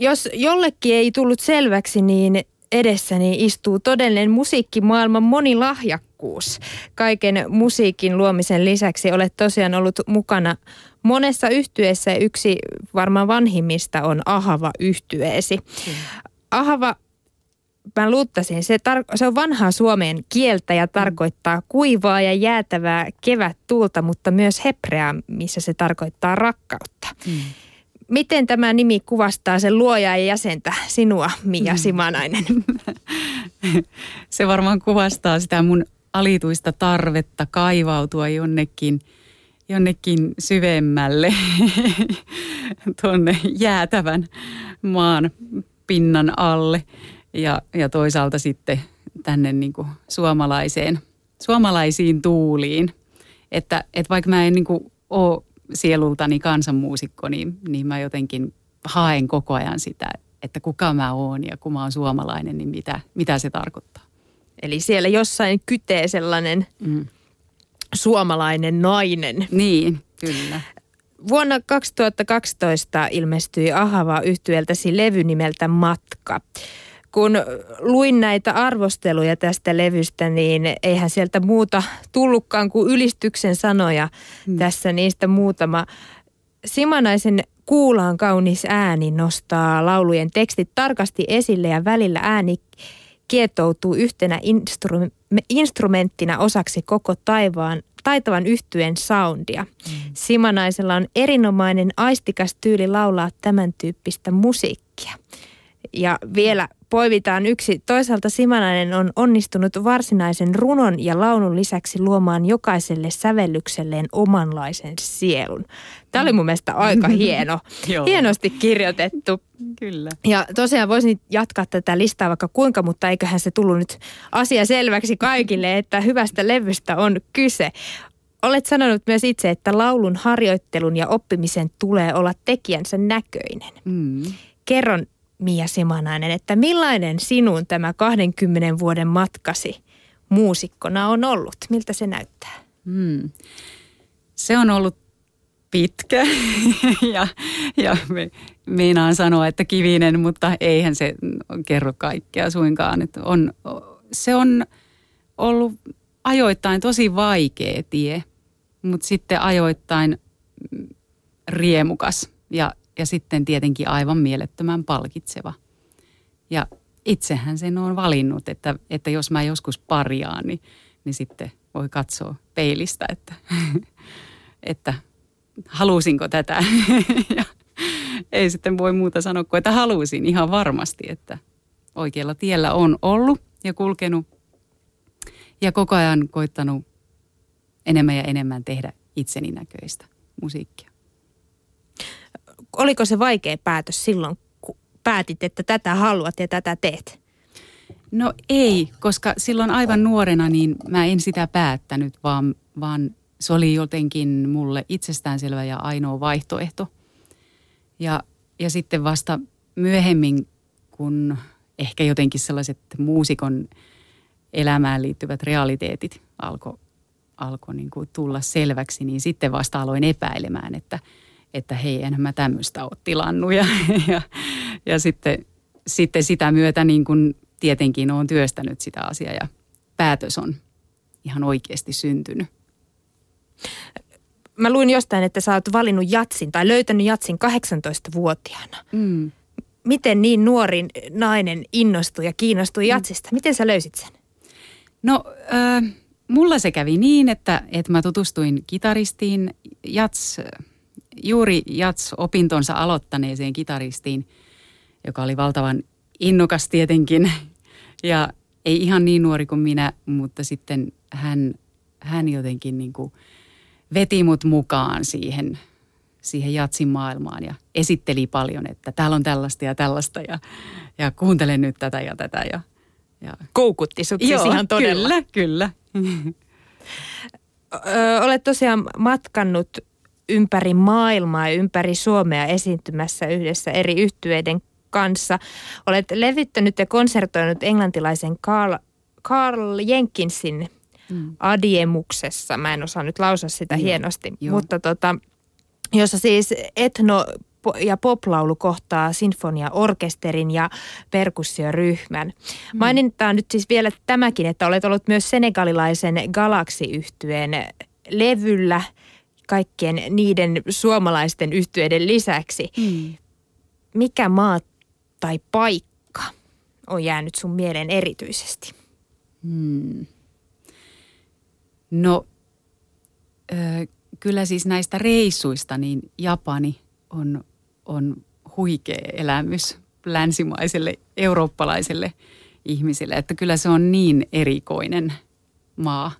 Jos jollekin ei tullut selväksi, niin edessäni istuu todellinen musiikkimaailman monilahjakkuus. Kaiken musiikin luomisen lisäksi olet tosiaan ollut mukana monessa yhtyeessä yksi varmaan vanhimmista on Ahava yhtyeesi. Mm. Ahava mä luuttasin, se, tar- se on vanhaa suomen kieltä ja tarkoittaa kuivaa ja jäätävää kevättuulta, mutta myös hebreaa, missä se tarkoittaa rakkautta. Mm. Miten tämä nimi kuvastaa sen luojaa ja jäsentä, sinua Mia mm. Simanainen? Se varmaan kuvastaa sitä mun alituista tarvetta kaivautua jonnekin, jonnekin syvemmälle tuonne jäätävän maan pinnan alle ja, ja toisaalta sitten tänne niin kuin suomalaiseen, suomalaisiin tuuliin. Että, että vaikka mä en niin kuin ole sielultani kansanmuusikko, niin, niin mä jotenkin haen koko ajan sitä, että kuka mä oon ja kun mä oon suomalainen, niin mitä, mitä se tarkoittaa. Eli siellä jossain kytee sellainen mm. suomalainen nainen. Niin, kyllä. Vuonna 2012 ilmestyi Ahava yhtyeltäsi levy nimeltä Matka kun luin näitä arvosteluja tästä levystä, niin eihän sieltä muuta tullutkaan kuin ylistyksen sanoja. Hmm. Tässä niistä muutama. Simanaisen kuulaan kaunis ääni nostaa laulujen tekstit tarkasti esille ja välillä ääni kietoutuu yhtenä instru- instrumenttina osaksi koko taivaan, taitavan yhtyen soundia. Mm. Simanaisella on erinomainen aistikas tyyli laulaa tämän tyyppistä musiikkia. Ja vielä poivitaan yksi. Toisaalta Simanainen on onnistunut varsinaisen runon ja laulun lisäksi luomaan jokaiselle sävellykselleen omanlaisen sielun. Tämä oli mun mielestä aika hieno. Hienosti kirjoitettu. Kyllä. Ja tosiaan voisin jatkaa tätä listaa vaikka kuinka, mutta eiköhän se tullut nyt asia selväksi kaikille, että hyvästä levystä on kyse. Olet sanonut myös itse, että laulun harjoittelun ja oppimisen tulee olla tekijänsä näköinen. Mm. Kerron Mia Simanainen, että millainen sinun tämä 20 vuoden matkasi muusikkona on ollut? Miltä se näyttää? Hmm. Se on ollut pitkä ja, ja me, meinaan sanoa, että kivinen, mutta eihän se kerro kaikkea suinkaan. Että on, se on ollut ajoittain tosi vaikea tie, mutta sitten ajoittain riemukas ja ja sitten tietenkin aivan mielettömän palkitseva. Ja itsehän sen on valinnut, että, että jos mä joskus parjaan, niin, niin sitten voi katsoa peilistä, että, että halusinko tätä. ja ei sitten voi muuta sanoa kuin, että halusin ihan varmasti, että oikealla tiellä on ollut ja kulkenut ja koko ajan koittanut enemmän ja enemmän tehdä itseni näköistä musiikkia oliko se vaikea päätös silloin, kun päätit, että tätä haluat ja tätä teet? No ei, koska silloin aivan nuorena niin mä en sitä päättänyt, vaan, vaan se oli jotenkin mulle itsestäänselvä ja ainoa vaihtoehto. Ja, ja sitten vasta myöhemmin, kun ehkä jotenkin sellaiset muusikon elämään liittyvät realiteetit alkoi alko niin tulla selväksi, niin sitten vasta aloin epäilemään, että – että hei, enhän mä tämmöistä ole tilannut. Ja, ja, ja sitten, sitten sitä myötä niin kuin tietenkin olen työstänyt sitä asiaa ja päätös on ihan oikeasti syntynyt. Mä luin jostain, että sä oot valinnut jatsin tai löytänyt jatsin 18-vuotiaana. Mm. Miten niin nuori nainen innostui ja kiinnostui mm. jatsista? Miten sä löysit sen? No, äh, mulla se kävi niin, että, että mä tutustuin kitaristiin. Jats juuri jats-opintonsa aloittaneeseen kitaristiin, joka oli valtavan innokas tietenkin ja ei ihan niin nuori kuin minä, mutta sitten hän, hän jotenkin niin kuin veti mut mukaan siihen, siihen jatsin maailmaan ja esitteli paljon, että täällä on tällaista ja tällaista ja, ja kuuntele nyt tätä ja tätä. Ja, ja... Koukutti sut siis Joo, ihan todella. Kyllä, kyllä. Olet tosiaan matkannut ympäri maailmaa ja ympäri Suomea esiintymässä yhdessä eri yhtyeiden kanssa. Olet levittänyt ja konsertoinut englantilaisen Carl, Carl Jenkinsin mm. Adiemuksessa. Mä en osaa nyt lausua sitä Joo. hienosti, Joo. mutta tota, jossa siis etno ja poplaulu kohtaa sinfoniaorkesterin ja perkussioryhmän. Mm. Mainitaan nyt siis vielä tämäkin, että olet ollut myös senegalilaisen galaksiyhtyeen levyllä kaikkien niiden suomalaisten yhtyeiden lisäksi. Mm. Mikä maa tai paikka on jäänyt sun mieleen erityisesti? Hmm. No ö, kyllä siis näistä reissuista niin Japani on, on huikea elämys länsimaiselle, eurooppalaiselle ihmisille. Että kyllä se on niin erikoinen maa.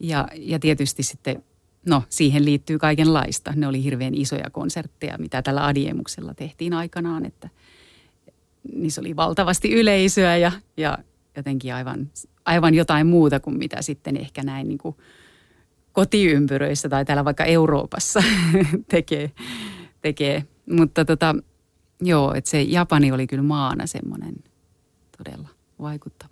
Ja, ja tietysti sitten, no siihen liittyy kaikenlaista. Ne oli hirveän isoja konsertteja, mitä tällä Adiemuksella tehtiin aikanaan, että niissä oli valtavasti yleisöä ja, ja jotenkin aivan, aivan jotain muuta kuin mitä sitten ehkä näin niin kuin kotiympyröissä tai täällä vaikka Euroopassa tekee. tekee. Mutta tota, joo, että se Japani oli kyllä maana semmoinen todella vaikuttava.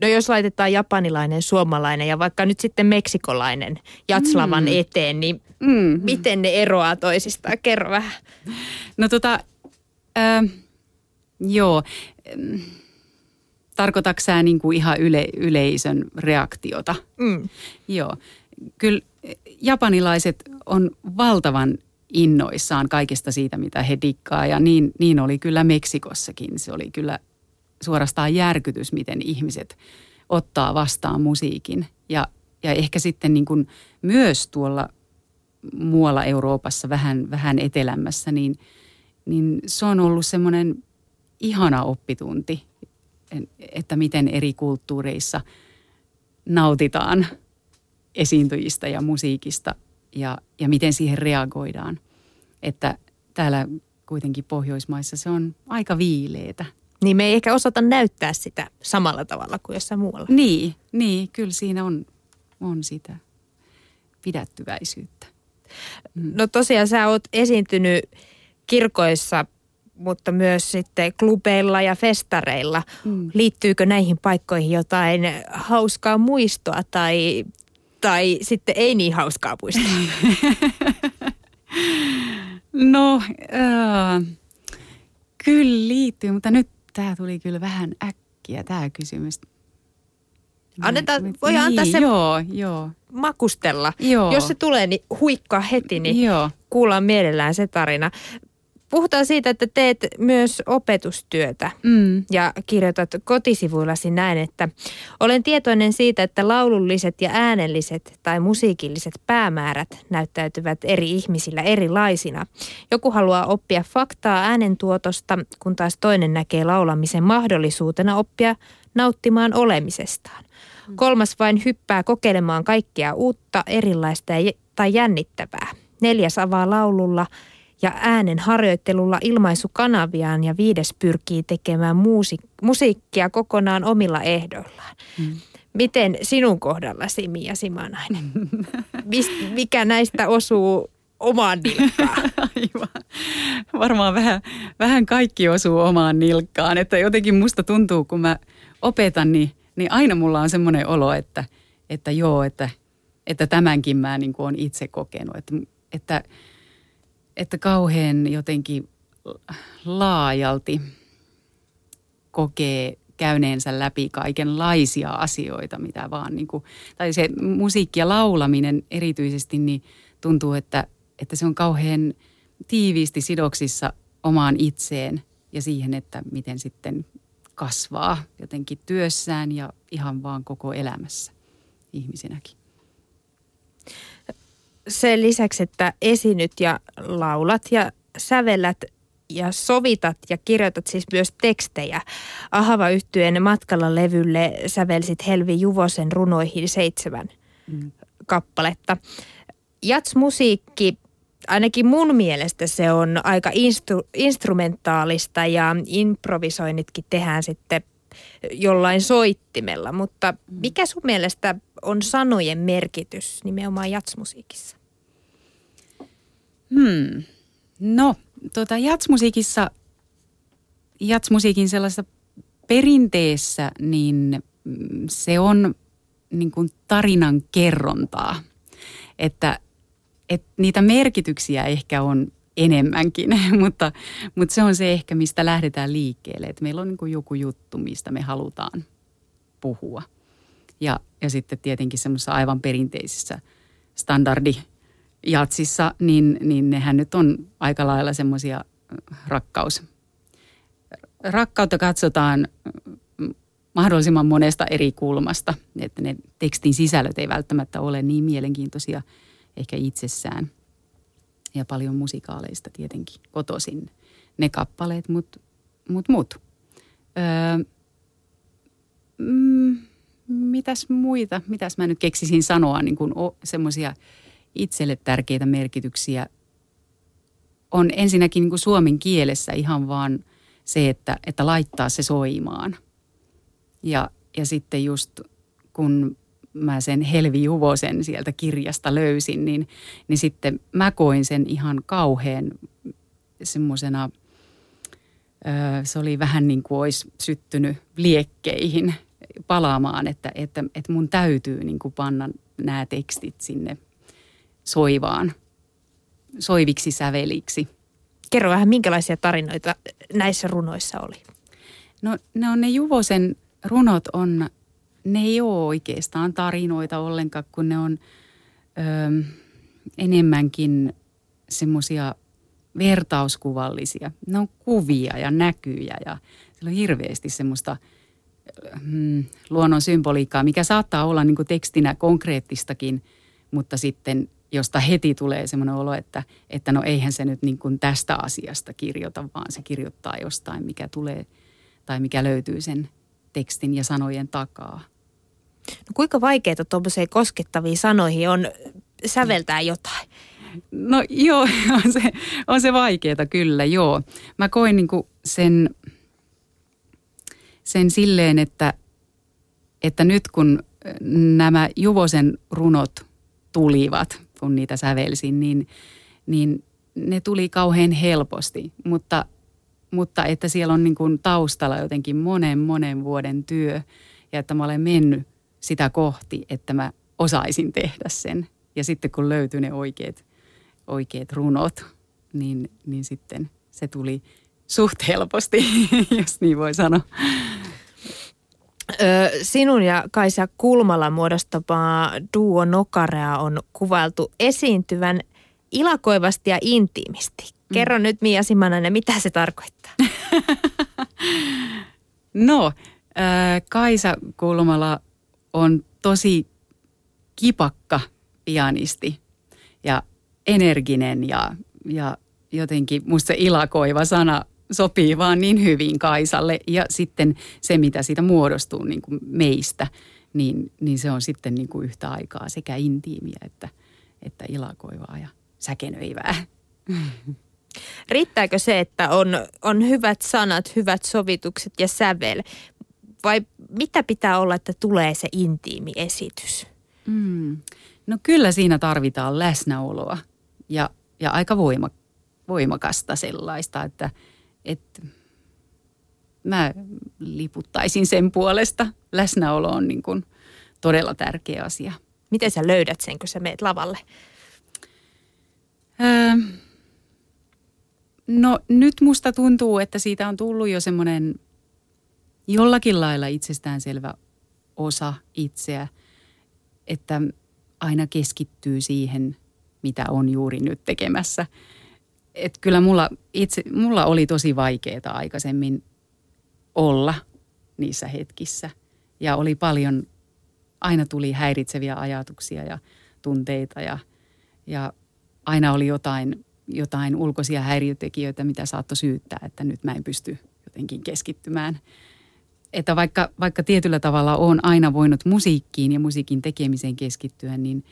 No jos laitetaan japanilainen, suomalainen ja vaikka nyt sitten meksikolainen Jatslavan mm. eteen, niin mm. miten ne eroaa toisistaan? Kerro vähän. No tota, äh, joo. Tarkoitatko sä niin kuin ihan yle, yleisön reaktiota? Mm. Joo. Kyllä japanilaiset on valtavan innoissaan kaikesta siitä, mitä he dikkaa. Ja niin, niin oli kyllä Meksikossakin. Se oli kyllä suorastaan järkytys, miten ihmiset ottaa vastaan musiikin. Ja, ja ehkä sitten niin kuin myös tuolla muualla Euroopassa, vähän, vähän etelämässä, niin, niin se on ollut semmoinen ihana oppitunti, että miten eri kulttuureissa nautitaan esiintyjistä ja musiikista ja, ja miten siihen reagoidaan. Että täällä kuitenkin Pohjoismaissa se on aika viileetä. Niin me ei ehkä osata näyttää sitä samalla tavalla kuin jossain muualla. Niin, niin kyllä siinä on, on sitä pidättyväisyyttä. Mm. No tosiaan sä oot esiintynyt kirkoissa, mutta myös sitten klubeilla ja festareilla. Mm. Liittyykö näihin paikkoihin jotain hauskaa muistoa tai, tai sitten ei niin hauskaa muistoa? no, äh, kyllä liittyy, mutta nyt tämä tuli kyllä vähän äkkiä tämä kysymys. Annetaan, voi niin, antaa se joo, joo. makustella. Joo. Jos se tulee, niin huikkaa heti, niin joo. kuullaan mielellään se tarina. Puhutaan siitä, että teet myös opetustyötä mm. ja kirjoitat kotisivuillasi näin, että olen tietoinen siitä, että laululliset ja äänelliset tai musiikilliset päämäärät näyttäytyvät eri ihmisillä erilaisina. Joku haluaa oppia faktaa äänentuotosta, kun taas toinen näkee laulamisen mahdollisuutena oppia nauttimaan olemisestaan. Mm. Kolmas vain hyppää kokeilemaan kaikkea uutta, erilaista tai jännittävää. Neljäs avaa laululla – ja äänen harjoittelulla ilmaisukanaviaan ja viides pyrkii tekemään muusi- musiikkia kokonaan omilla ehdoillaan. Hmm. Miten sinun kohdallasi, Mia Simanainen? Mist, mikä näistä osuu omaan nilkkaan? Aivan. Varmaan vähän, vähän kaikki osuu omaan nilkkaan. Että jotenkin musta tuntuu, kun mä opetan, niin, niin aina mulla on semmoinen olo, että, että joo, että, että tämänkin mä niin kuin olen itse kokenut. Että, että että kauhean jotenkin laajalti kokee käyneensä läpi kaikenlaisia asioita, mitä vaan niin kuin, tai se musiikki ja laulaminen erityisesti, niin tuntuu, että, että se on kauhean tiiviisti sidoksissa omaan itseen ja siihen, että miten sitten kasvaa jotenkin työssään ja ihan vaan koko elämässä ihmisenäkin sen lisäksi, että esinyt ja laulat ja sävellät ja sovitat ja kirjoitat siis myös tekstejä. Ahava yhtyeen matkalla levylle sävelsit Helvi Juvosen runoihin seitsemän mm. kappaletta. Jats-musiikki, ainakin mun mielestä se on aika instru- instrumentaalista ja improvisoinnitkin tehdään sitten jollain soittimella, mutta mm. mikä sun mielestä on sanojen merkitys nimenomaan jatsmusiikissa? Hmm. No, tota, jatsmusiikissa, jatsmusiikin sellaisessa perinteessä, niin mm, se on niin kuin tarinan kerrontaa. Että, että niitä merkityksiä ehkä on enemmänkin, mutta, mutta se on se ehkä, mistä lähdetään liikkeelle, että meillä on niin joku juttu, mistä me halutaan puhua. Ja, ja sitten tietenkin semmoisessa aivan perinteisissä standardi jatsissa, niin, niin nehän nyt on aika lailla semmoisia rakkaus. Rakkautta katsotaan mahdollisimman monesta eri kulmasta, että ne tekstin sisällöt ei välttämättä ole niin mielenkiintoisia ehkä itsessään. Ja paljon musikaaleista tietenkin kotoisin ne kappaleet, mutta mut, mut. Öö, mm, mitäs muita, mitäs mä nyt keksisin sanoa, niin kuin semmoisia itselle tärkeitä merkityksiä on ensinnäkin niin kuin suomen kielessä ihan vaan se, että, että laittaa se soimaan. Ja, ja sitten just kun mä sen Helvi Juvosen sieltä kirjasta löysin, niin, niin sitten mä koin sen ihan kauhean semmoisena, se oli vähän niin kuin olisi syttynyt liekkeihin palaamaan, että, että, että mun täytyy niin kuin panna nämä tekstit sinne soivaan, soiviksi säveliksi. Kerro vähän, minkälaisia tarinoita näissä runoissa oli? No ne on ne Juvosen runot on, ne ei ole oikeastaan tarinoita ollenkaan, kun ne on ö, enemmänkin semmoisia vertauskuvallisia. Ne on kuvia ja näkyjä ja siellä on hirveästi semmoista mm, luonnon symboliikkaa, mikä saattaa olla niin tekstinä konkreettistakin, mutta sitten josta heti tulee semmoinen olo, että, että no eihän se nyt niin kuin tästä asiasta kirjoita, vaan se kirjoittaa jostain, mikä tulee tai mikä löytyy sen tekstin ja sanojen takaa. No kuinka vaikeaa tuommoiseen koskettaviin sanoihin on säveltää jotain? No joo, on se, on se vaikeaa kyllä, joo. Mä koin niin sen, sen silleen, että, että nyt kun nämä Juvosen runot tulivat, kun niitä sävelsin, niin, niin ne tuli kauhean helposti. Mutta mutta että siellä on niin kuin taustalla jotenkin monen monen vuoden työ ja että mä olen mennyt sitä kohti, että mä osaisin tehdä sen. Ja sitten kun löytyi ne oikeat, oikeat runot, niin, niin sitten se tuli suht helposti, jos niin voi sanoa. Sinun ja Kaisa Kulmala muodostamaa duo Nokarea on kuvailtu esiintyvän ilakoivasti ja intiimisti. Kerro mm. nyt Mia Simanainen, mitä se tarkoittaa? no, Kaisa Kulmala on tosi kipakka pianisti ja energinen ja, ja jotenkin musta se ilakoiva sana sopii vaan niin hyvin Kaisalle. Ja sitten se, mitä siitä muodostuu niin kuin meistä, niin, niin se on sitten niin kuin yhtä aikaa sekä intiimiä että, että ilakoivaa ja säkenöivää. Riittääkö se, että on, on hyvät sanat, hyvät sovitukset ja sävel? Vai mitä pitää olla, että tulee se intiimi esitys? Mm. No kyllä siinä tarvitaan läsnäoloa ja, ja aika voima, voimakasta sellaista, että, että mä liputtaisin sen puolesta. Läsnäolo on niin kuin todella tärkeä asia. Miten sä löydät sen, kun sä meet lavalle? Öö, No nyt musta tuntuu, että siitä on tullut jo semmoinen jollakin lailla itsestäänselvä osa itseä, että aina keskittyy siihen, mitä on juuri nyt tekemässä. Et kyllä mulla, itse, mulla oli tosi vaikeaa aikaisemmin olla niissä hetkissä. Ja oli paljon, aina tuli häiritseviä ajatuksia ja tunteita ja, ja aina oli jotain jotain ulkoisia häiriötekijöitä, mitä saattoi syyttää, että nyt mä en pysty jotenkin keskittymään. Että vaikka, vaikka tietyllä tavalla on aina voinut musiikkiin ja musiikin tekemiseen keskittyä, niin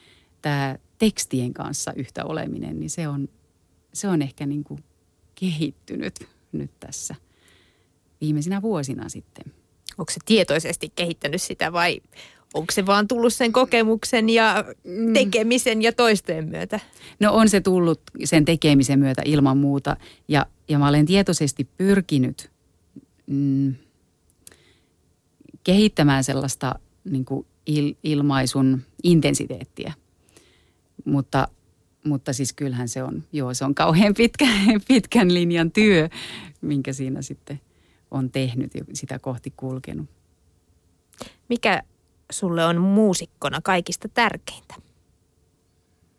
tämä tekstien kanssa yhtä oleminen, niin se on, se on ehkä niin kuin kehittynyt nyt tässä viimeisinä vuosina sitten. Onko se tietoisesti kehittänyt sitä vai onko se vaan tullut sen kokemuksen ja mm. tekemisen ja toisten myötä? No on se tullut sen tekemisen myötä ilman muuta ja, ja mä olen tietoisesti pyrkinyt mm, kehittämään sellaista niin kuin il, ilmaisun intensiteettiä. Mutta mutta siis kyllähän se on, joo se on kauhean pitkä, pitkän linjan työ, minkä siinä sitten on tehnyt ja sitä kohti kulkenut. Mikä sulle on muusikkona kaikista tärkeintä?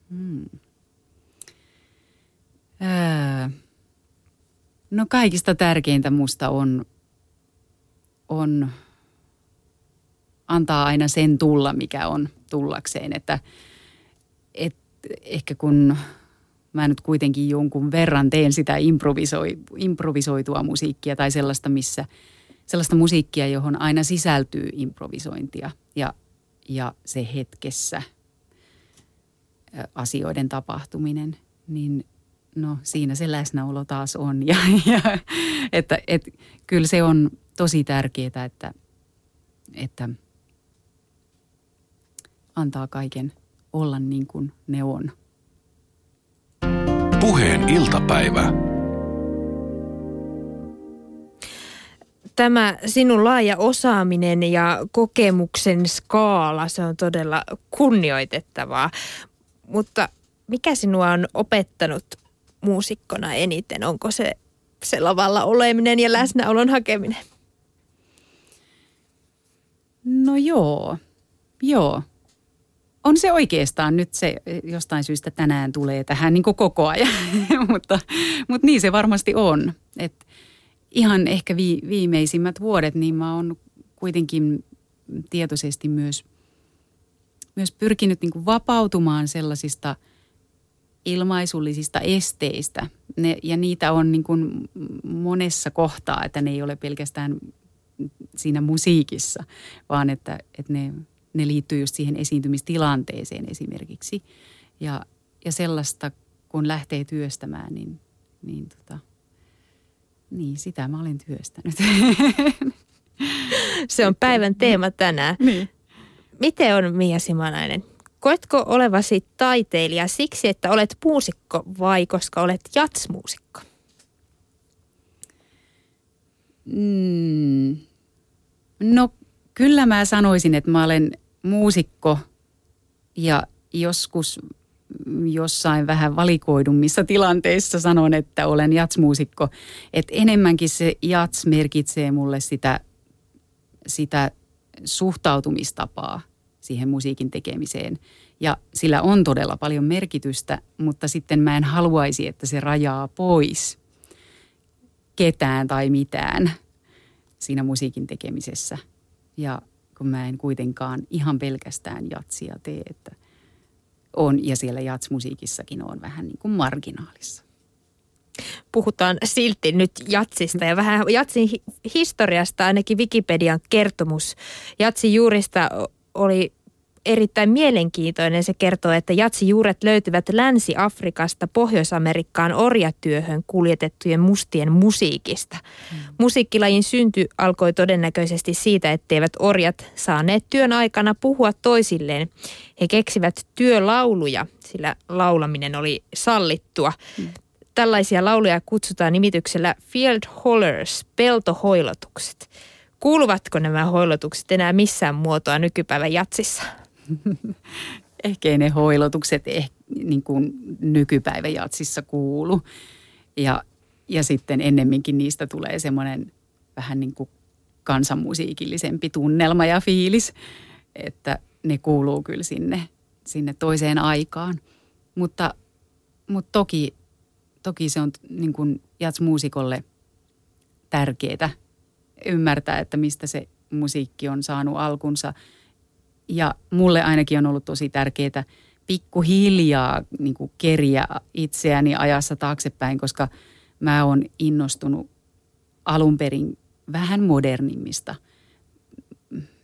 Hmm. Öö, no kaikista tärkeintä musta on, on antaa aina sen tulla, mikä on tullakseen. Että et ehkä kun mä nyt kuitenkin jonkun verran teen sitä improvisoi, improvisoitua musiikkia tai sellaista, missä sellaista musiikkia, johon aina sisältyy improvisointia ja, ja se hetkessä asioiden tapahtuminen, niin no siinä se läsnäolo taas on. Ja, ja että, et, kyllä se on tosi tärkeää, että, että antaa kaiken olla niin kuin ne on. Puheen iltapäivä. Tämä sinun laaja osaaminen ja kokemuksen skaala, se on todella kunnioitettavaa. Mutta mikä sinua on opettanut muusikkona eniten? Onko se se lavalla oleminen ja läsnäolon hakeminen? No joo, joo on se oikeastaan nyt se jostain syystä tänään tulee tähän niin kuin koko ajan, mutta, mutta niin se varmasti on. Et ihan ehkä vi, viimeisimmät vuodet, niin mä oon kuitenkin tietoisesti myös, myös pyrkinyt niin kuin vapautumaan sellaisista ilmaisullisista esteistä. Ne, ja niitä on niin kuin monessa kohtaa, että ne ei ole pelkästään siinä musiikissa, vaan että, että ne ne liittyy just siihen esiintymistilanteeseen esimerkiksi. Ja, ja sellaista, kun lähtee työstämään, niin, niin, tota, niin sitä mä olen työstänyt. Se on päivän teema tänään. Niin. Miten on Mia Simanainen? Koetko olevasi taiteilija siksi, että olet muusikko vai koska olet jatsmuusikko? Mm. No kyllä mä sanoisin, että mä olen muusikko ja joskus jossain vähän valikoidummissa tilanteissa sanon, että olen jatsmuusikko. Että enemmänkin se jats merkitsee mulle sitä, sitä suhtautumistapaa siihen musiikin tekemiseen. Ja sillä on todella paljon merkitystä, mutta sitten mä en haluaisi, että se rajaa pois ketään tai mitään siinä musiikin tekemisessä. Ja kun mä en kuitenkaan ihan pelkästään jatsia tee, että on, ja siellä jatsmusiikissakin on vähän niin kuin marginaalissa. Puhutaan silti nyt jatsista ja vähän jatsin historiasta, ainakin Wikipedian kertomus. Jatsin juurista oli erittäin mielenkiintoinen. Se kertoo, että jatsijuuret löytyvät Länsi-Afrikasta Pohjois-Amerikkaan orjatyöhön kuljetettujen mustien musiikista. Mm. Musiikkilajin synty alkoi todennäköisesti siitä, etteivät orjat saaneet työn aikana puhua toisilleen. He keksivät työlauluja, sillä laulaminen oli sallittua. Mm. Tällaisia lauluja kutsutaan nimityksellä field hollers, peltohoilotukset. Kuuluvatko nämä hoilotukset enää missään muotoa nykypäivän jatsissa? ehkä ei ne hoilotukset eh, niin kuin nykypäivän jatsissa kuulu. Ja, ja sitten ennemminkin niistä tulee semmoinen vähän niin kuin kansanmusiikillisempi tunnelma ja fiilis, että ne kuuluu kyllä sinne, sinne toiseen aikaan. Mutta, mutta toki, toki se on niin kuin jatsmuusikolle tärkeää ymmärtää, että mistä se musiikki on saanut alkunsa – ja mulle ainakin on ollut tosi tärkeää pikkuhiljaa niin kuin keriä itseäni ajassa taaksepäin, koska mä oon innostunut alun perin vähän modernimmista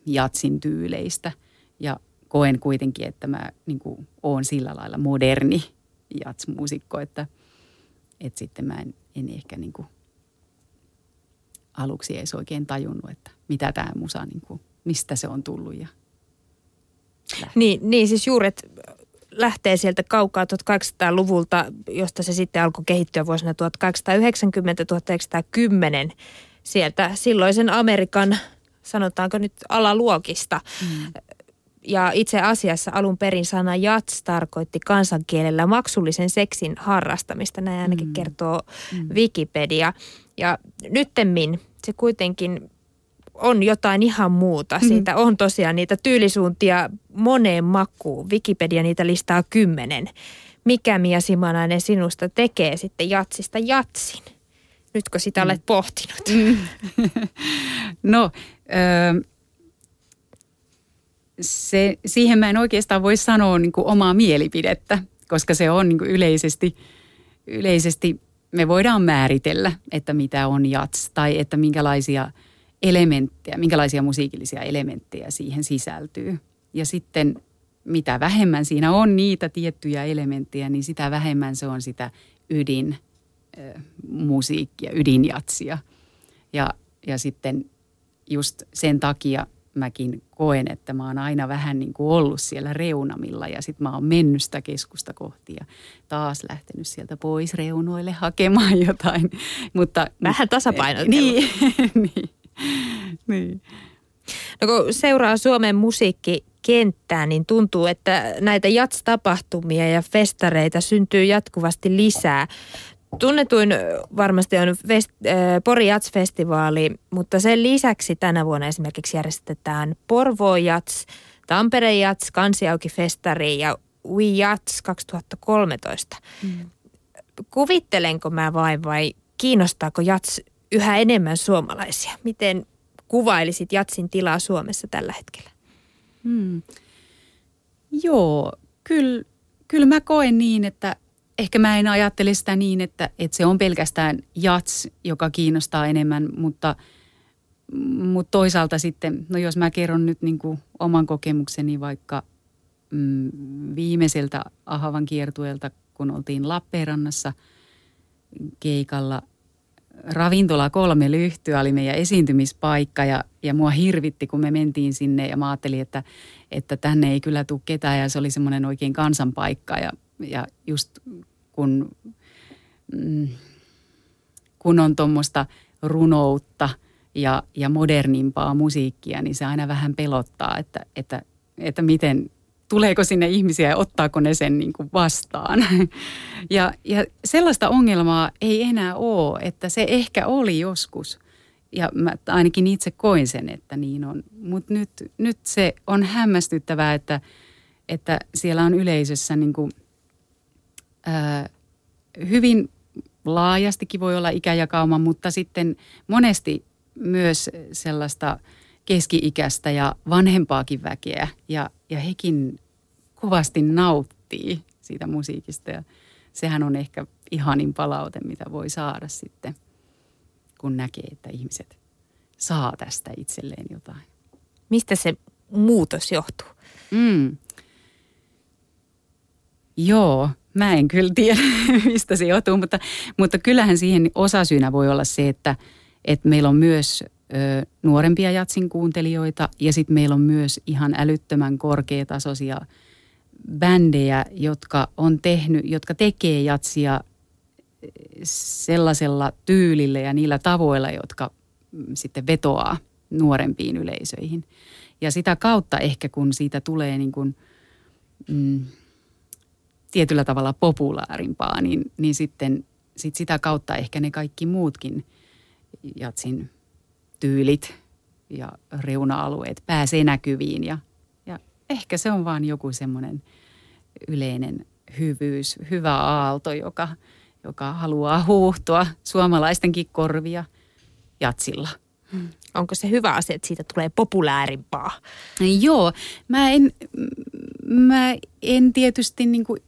jatsin tyyleistä. Ja koen kuitenkin, että mä niin kuin, oon sillä lailla moderni jatsmuusikko, että, että sitten mä en, en ehkä niin kuin, aluksi edes oikein tajunnut, että mitä tämä musa, niin kuin, mistä se on tullut ja niin, niin, siis juuret lähtee sieltä kaukaa 1800-luvulta, josta se sitten alkoi kehittyä vuosina 1890-1910 sieltä silloisen Amerikan, sanotaanko nyt alaluokista. Mm. ja itse asiassa alun perin sana jats tarkoitti kansankielellä maksullisen seksin harrastamista. Näin ainakin mm. kertoo mm. Wikipedia. Ja nyttemmin se kuitenkin on jotain ihan muuta. Mm. Siitä on tosiaan niitä tyylisuuntia moneen makuun. Wikipedia niitä listaa kymmenen. Mikä Mia Simanainen sinusta tekee sitten jatsista jatsin? Nytkö sitä mm. olet pohtinut? Mm. no, ö, se, siihen mä en oikeastaan voi sanoa niin kuin omaa mielipidettä, koska se on niin kuin yleisesti, yleisesti, me voidaan määritellä, että mitä on jats tai että minkälaisia elementtejä, minkälaisia musiikillisia elementtejä siihen sisältyy. Ja sitten mitä vähemmän siinä on niitä tiettyjä elementtejä, niin sitä vähemmän se on sitä ydin musiikkia, ydinjatsia. Ja, ja sitten just sen takia mäkin koen, että mä oon aina vähän niin kuin ollut siellä reunamilla ja sitten mä oon mennyt sitä keskusta kohti ja taas lähtenyt sieltä pois reunoille hakemaan jotain. Mutta, vähän tasapainotellut. Niin, niin, niin. No kun seuraa Suomen musiikkikenttää, niin tuntuu, että näitä jats-tapahtumia ja festareita syntyy jatkuvasti lisää. Tunnetuin varmasti on fest, äh, Pori Jats-festivaali, mutta sen lisäksi tänä vuonna esimerkiksi järjestetään Porvo Jats, Tampere Jats, Kansiauki-festari ja We Jats 2013. Mm. Kuvittelenko mä vai vai kiinnostaako Jats yhä enemmän suomalaisia? Miten kuvailisit Jatsin tilaa Suomessa tällä hetkellä? Hmm. Joo, kyllä, kyllä mä koen niin, että ehkä mä en ajattele sitä niin, että, että se on pelkästään jats, joka kiinnostaa enemmän, mutta, mutta toisaalta sitten, no jos mä kerron nyt niin kuin oman kokemukseni vaikka mm, viimeiseltä Ahavan kiertueelta, kun oltiin Lappeenrannassa keikalla, ravintola kolme lyhtyä oli meidän esiintymispaikka ja, ja mua hirvitti, kun me mentiin sinne ja mä ajattelin, että, että tänne ei kyllä tule ketään ja se oli semmoinen oikein kansanpaikka ja, ja just kun, mm, kun on tuommoista runoutta ja, ja modernimpaa musiikkia, niin se aina vähän pelottaa, että, että, että miten, tuleeko sinne ihmisiä ja ottaako ne sen niin kuin vastaan. Ja, ja sellaista ongelmaa ei enää ole, että se ehkä oli joskus. Ja mä ainakin itse koin sen, että niin on. Mutta nyt, nyt se on hämmästyttävää, että, että siellä on yleisössä niin kuin – ää, hyvin laajastikin voi olla ikäjakauma, mutta sitten monesti myös sellaista keski-ikäistä ja vanhempaakin väkeä. Ja, ja hekin kovasti nauttii siitä musiikista ja sehän on ehkä ihanin palaute, mitä voi saada sitten, kun näkee, että ihmiset saa tästä itselleen jotain. Mistä se muutos johtuu? Mm. Joo, Mä en kyllä tiedä, mistä se johtuu, mutta, mutta kyllähän siihen osasyynä voi olla se, että, että meillä on myös ö, nuorempia jatsin kuuntelijoita ja sitten meillä on myös ihan älyttömän korkeatasoisia bändejä, jotka on tehnyt, jotka tekee jatsia sellaisella tyylillä ja niillä tavoilla, jotka mm, sitten vetoaa nuorempiin yleisöihin. Ja sitä kautta ehkä kun siitä tulee niin kuin, mm, tietyllä tavalla populaarimpaa, niin, niin sitten sit sitä kautta ehkä ne kaikki muutkin jatsin tyylit ja reuna-alueet pääsee näkyviin ja, ja ehkä se on vaan joku semmoinen yleinen hyvyys, hyvä aalto, joka, joka haluaa huuhtua suomalaistenkin korvia jatsilla. Onko se hyvä asia, että siitä tulee populaarimpaa? Joo, mä en, mä en tietysti niin kuin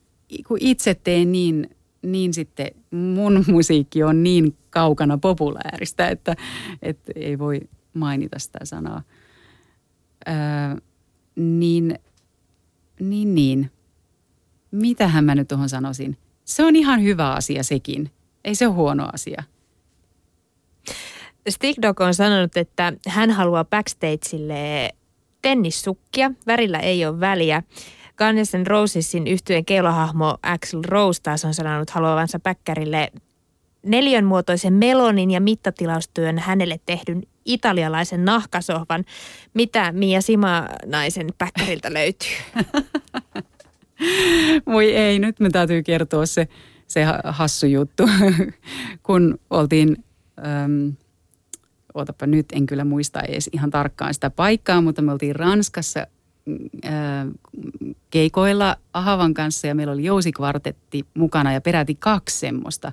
kun itse teen niin, niin sitten mun musiikki on niin kaukana populaarista, että, että ei voi mainita sitä sanaa. Ää, niin, niin, niin. Mitähän mä nyt tuohon sanoisin? Se on ihan hyvä asia sekin. Ei se ole huono asia. Stigdog on sanonut, että hän haluaa backstageille tennissukkia. Värillä ei ole väliä. Guns N' Rosesin yhtyeen keilohahmo Axel Rose taas on sanonut haluavansa päkkärille neljönmuotoisen melonin ja mittatilaustyön hänelle tehdyn italialaisen nahkasohvan. Mitä Mia Sima-naisen päkkäriltä löytyy? Voi ei, nyt me täytyy kertoa se, se hassu juttu, kun oltiin, äm, otapa nyt, en kyllä muista edes ihan tarkkaan sitä paikkaa, mutta me oltiin Ranskassa keikoilla Ahavan kanssa ja meillä oli jousikvartetti mukana ja peräti kaksi semmoista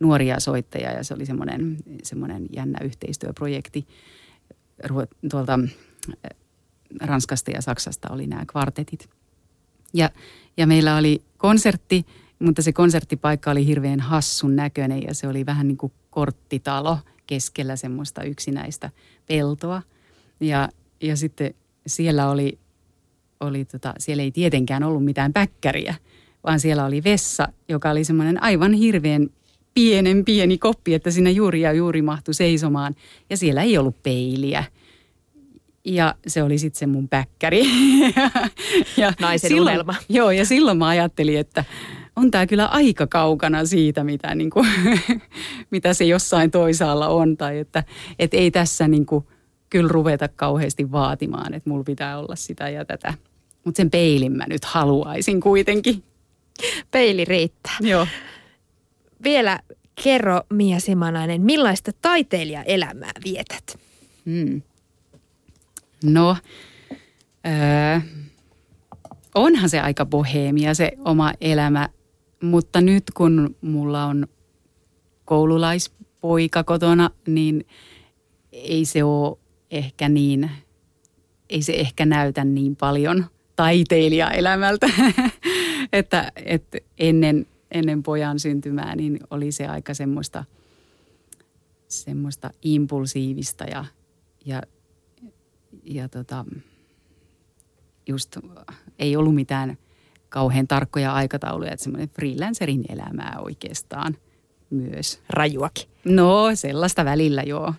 nuoria soittajia ja se oli semmoinen, semmoinen jännä yhteistyöprojekti tuolta Ranskasta ja Saksasta oli nämä kvartetit. Ja, ja meillä oli konsertti, mutta se konserttipaikka oli hirveän hassun näköinen ja se oli vähän niin kuin korttitalo keskellä semmoista yksinäistä peltoa. Ja, ja sitten siellä oli, oli tota, siellä ei tietenkään ollut mitään päkkäriä, vaan siellä oli vessa, joka oli semmoinen aivan hirveän pienen pieni koppi, että sinne juuri ja juuri mahtui seisomaan. Ja siellä ei ollut peiliä. Ja se oli sitten se mun päkkäri. ja Naisen silloin, unelma. Joo, ja silloin mä ajattelin, että on tämä kyllä aika kaukana siitä, mitä, niin kuin, mitä se jossain toisaalla on. Tai että et ei tässä niin kuin, kyllä ruveta kauheasti vaatimaan, että mulla pitää olla sitä ja tätä. Mutta sen peilin mä nyt haluaisin kuitenkin. Peili riittää. Joo. Vielä kerro Mia Simanainen, millaista taiteilijaelämää vietät? Hmm. No, öö, onhan se aika boheemia se oma elämä, mutta nyt kun mulla on koululaispoika kotona, niin ei se ole ehkä niin, ei se ehkä näytä niin paljon taiteilijaelämältä, että, että ennen, ennen pojan syntymää niin oli se aika semmoista, semmoista impulsiivista ja, ja ja tota, just ei ollut mitään kauhean tarkkoja aikatauluja, että semmoinen freelancerin elämää oikeastaan myös. Rajuakin. No sellaista välillä joo.